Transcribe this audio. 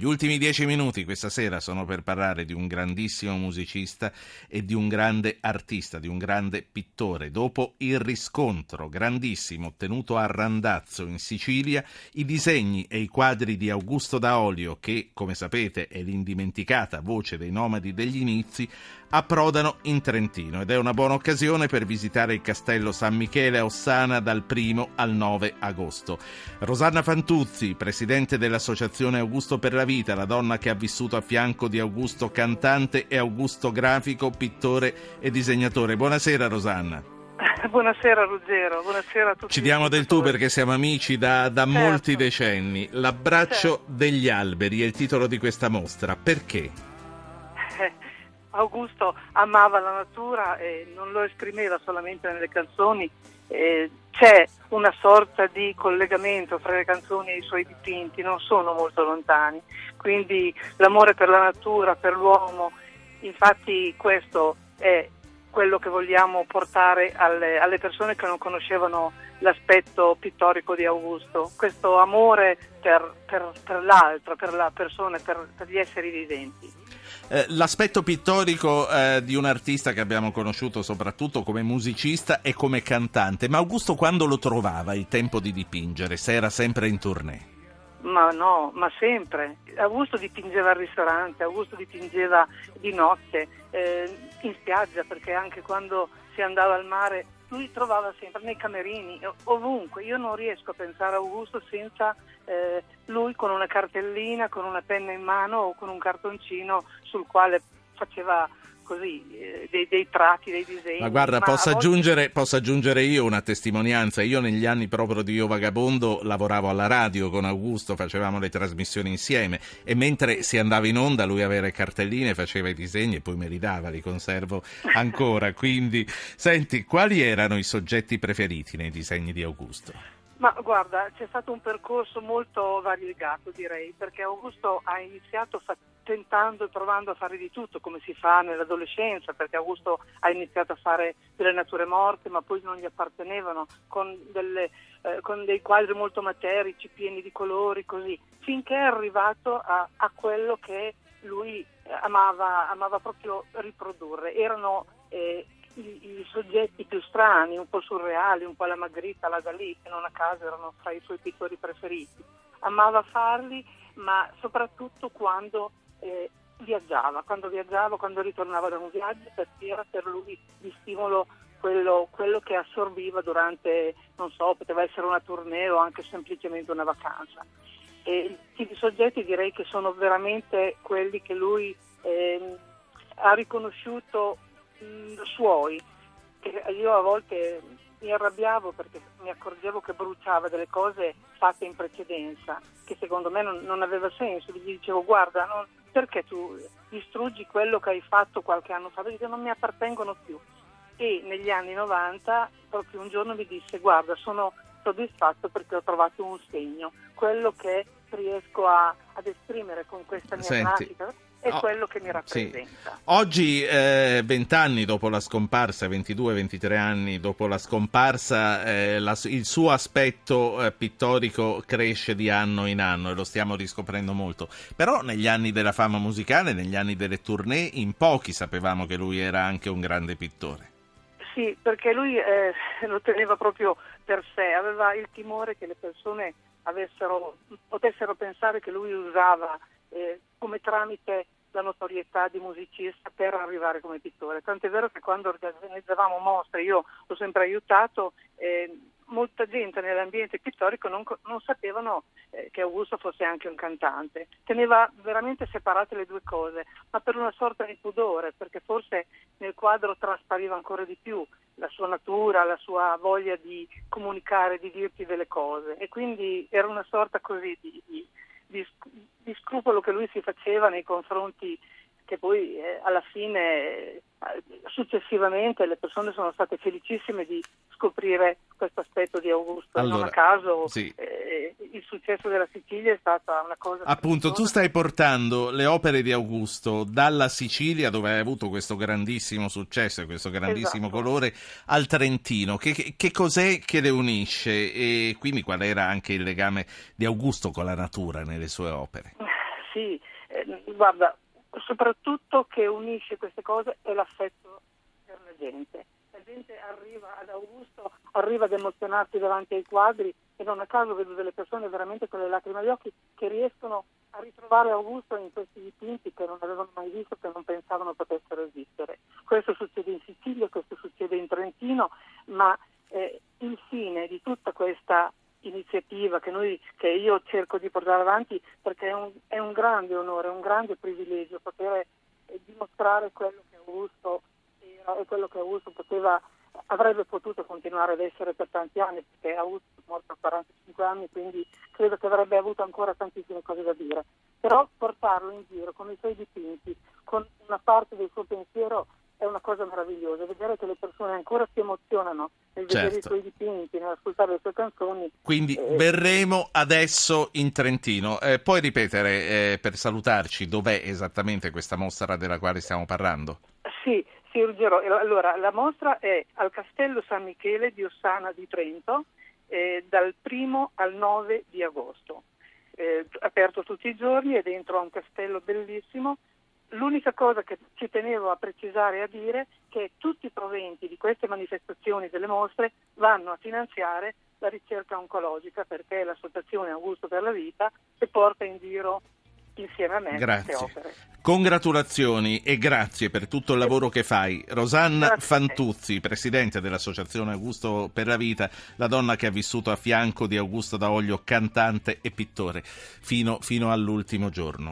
Gli ultimi dieci minuti questa sera sono per parlare di un grandissimo musicista e di un grande artista, di un grande pittore. Dopo il riscontro grandissimo ottenuto a Randazzo in Sicilia, i disegni e i quadri di Augusto Daolio, che come sapete è l'indimenticata voce dei nomadi degli inizi, approdano in Trentino ed è una buona occasione per visitare il castello San Michele a Ossana dal 1 al 9 agosto. Rosanna Fantuzzi, presidente dell'Associazione Augusto per la Vita, la donna che ha vissuto a fianco di Augusto cantante e Augusto grafico, pittore e disegnatore. Buonasera Rosanna. Buonasera Ruggero, buonasera a tutti. Ci diamo del tu perché siamo amici da, da certo. molti decenni. L'abbraccio certo. degli alberi è il titolo di questa mostra. Perché? Augusto amava la natura e non lo esprimeva solamente nelle canzoni, eh, c'è una sorta di collegamento fra le canzoni e i suoi dipinti, non sono molto lontani, quindi l'amore per la natura, per l'uomo, infatti questo è quello che vogliamo portare alle, alle persone che non conoscevano l'aspetto pittorico di Augusto, questo amore per, per, per l'altro, per la persona, per, per gli esseri viventi. Eh, l'aspetto pittorico eh, di un artista che abbiamo conosciuto soprattutto come musicista e come cantante, ma Augusto quando lo trovava il tempo di dipingere? Se era sempre in tournée? Ma no, ma sempre. Augusto dipingeva al ristorante, Augusto dipingeva di notte, eh, in spiaggia, perché anche quando si andava al mare lui trovava sempre nei camerini, ovunque. Io non riesco a pensare a Augusto senza eh, lui con una cartellina, con una penna in mano o con un cartoncino sul quale faceva così, eh, dei, dei, tratti, dei disegni. Ma guarda, Ma posso, volte... aggiungere, posso, aggiungere, io una testimonianza. Io negli anni proprio di Io Vagabondo lavoravo alla radio con Augusto, facevamo le trasmissioni insieme e mentre si andava in onda lui aveva le cartelline, faceva i disegni e poi me li dava, li conservo ancora. Quindi, senti, quali erano i soggetti preferiti nei disegni di Augusto? Ma guarda, c'è stato un percorso molto variegato direi, perché Augusto ha iniziato tentando e provando a fare di tutto come si fa nell'adolescenza, perché Augusto ha iniziato a fare delle nature morte ma poi non gli appartenevano, con, delle, eh, con dei quadri molto materici, pieni di colori, così, finché è arrivato a, a quello che lui amava, amava proprio riprodurre. Erano eh, i, i, soggetti più strani, un po' surreali, un po' la Magritta, la Dalì, che non a caso erano fra i suoi pittori preferiti. Amava farli, ma soprattutto quando eh, viaggiava, quando viaggiava, quando ritornava da un viaggio, perché era per lui di stimolo quello, quello, che assorbiva durante, non so, poteva essere una tournée o anche semplicemente una vacanza. E i soggetti direi che sono veramente quelli che lui eh, ha riconosciuto mh, suoi. Io a volte mi arrabbiavo perché mi accorgevo che bruciava delle cose fatte in precedenza, che secondo me non, non aveva senso. Gli dicevo guarda, non, perché tu distruggi quello che hai fatto qualche anno fa? Perché non mi appartengono più. E negli anni 90 proprio un giorno mi disse guarda sono soddisfatto perché ho trovato un segno, quello che riesco a, ad esprimere con questa mia Senti. pratica è oh, quello che mi rappresenta. Sì. Oggi, eh, vent'anni dopo la scomparsa, 22-23 anni dopo la scomparsa, eh, la, il suo aspetto eh, pittorico cresce di anno in anno e lo stiamo riscoprendo molto. Però negli anni della fama musicale, negli anni delle tournée, in pochi sapevamo che lui era anche un grande pittore. Sì, perché lui eh, lo teneva proprio per sé, aveva il timore che le persone avessero, potessero pensare che lui usava eh, come tramite la notorietà di musicista per arrivare come pittore. Tant'è vero che quando organizzavamo mostre, io l'ho sempre aiutato, eh, molta gente nell'ambiente pittorico non, non sapevano eh, che Augusto fosse anche un cantante. Teneva veramente separate le due cose, ma per una sorta di pudore, perché forse nel quadro traspariva ancora di più la sua natura, la sua voglia di comunicare, di dirti delle cose. E quindi era una sorta così di, di di, di scrupolo che lui si faceva nei confronti che poi eh, alla fine, eh, successivamente, le persone sono state felicissime di scoprire questo aspetto di Augusto. Allora, non a caso sì. eh, il successo della Sicilia è stata una cosa... Appunto, tu stai portando le opere di Augusto dalla Sicilia, dove hai avuto questo grandissimo successo e questo grandissimo esatto. colore, al Trentino. Che, che, che, cos'è che le unisce? E quindi qual era anche il legame di Augusto con la natura nelle sue opere? sì, eh, guarda, soprattutto che unisce queste cose è l'affetto per la gente. La gente arriva ad Augusto, arriva ad emozionarsi davanti ai quadri e non a caso vedo delle persone veramente con le lacrime agli occhi che riescono a ritrovare Augusto in questi dipinti che non avevano mai visto, che non pensavano potessero esistere. Questo succede in Sicilia, questo succede in Trentino, ma eh, il fine di tutta questa iniziativa che, noi, che io cerco di portare avanti perché è un, è un grande onore, un grande privilegio poter eh, dimostrare quello che Augusto era e quello che Augusto poteva, avrebbe potuto continuare ad essere per tanti anni perché Augusto è morto a 45 anni quindi credo che avrebbe avuto ancora tantissime cose da dire. Però portarlo in giro con i suoi dipinti con una parte del suo pensiero è una cosa meravigliosa, vedere che le persone ancora si emozionano nel vedere certo. i suoi dipinti, nell'ascoltare le sue canzoni. Quindi eh, verremo adesso in Trentino. Eh, puoi ripetere eh, per salutarci dov'è esattamente questa mostra della quale stiamo parlando? Sì, sì, Ruggero. Allora, la mostra è al Castello San Michele di Ossana di Trento eh, dal 1 al 9 di agosto. Eh, aperto tutti i giorni, è dentro a un castello bellissimo L'unica cosa che ci tenevo a precisare e a dire è che tutti i proventi di queste manifestazioni delle mostre vanno a finanziare la ricerca oncologica perché è l'associazione Augusto per la Vita che porta in giro insieme a me grazie. queste opere. Congratulazioni e grazie per tutto il lavoro che fai. Rosanna grazie. Fantuzzi, presidente dell'Associazione Augusto per la Vita, la donna che ha vissuto a fianco di Augusto D'Aoglio, cantante e pittore, fino, fino all'ultimo giorno.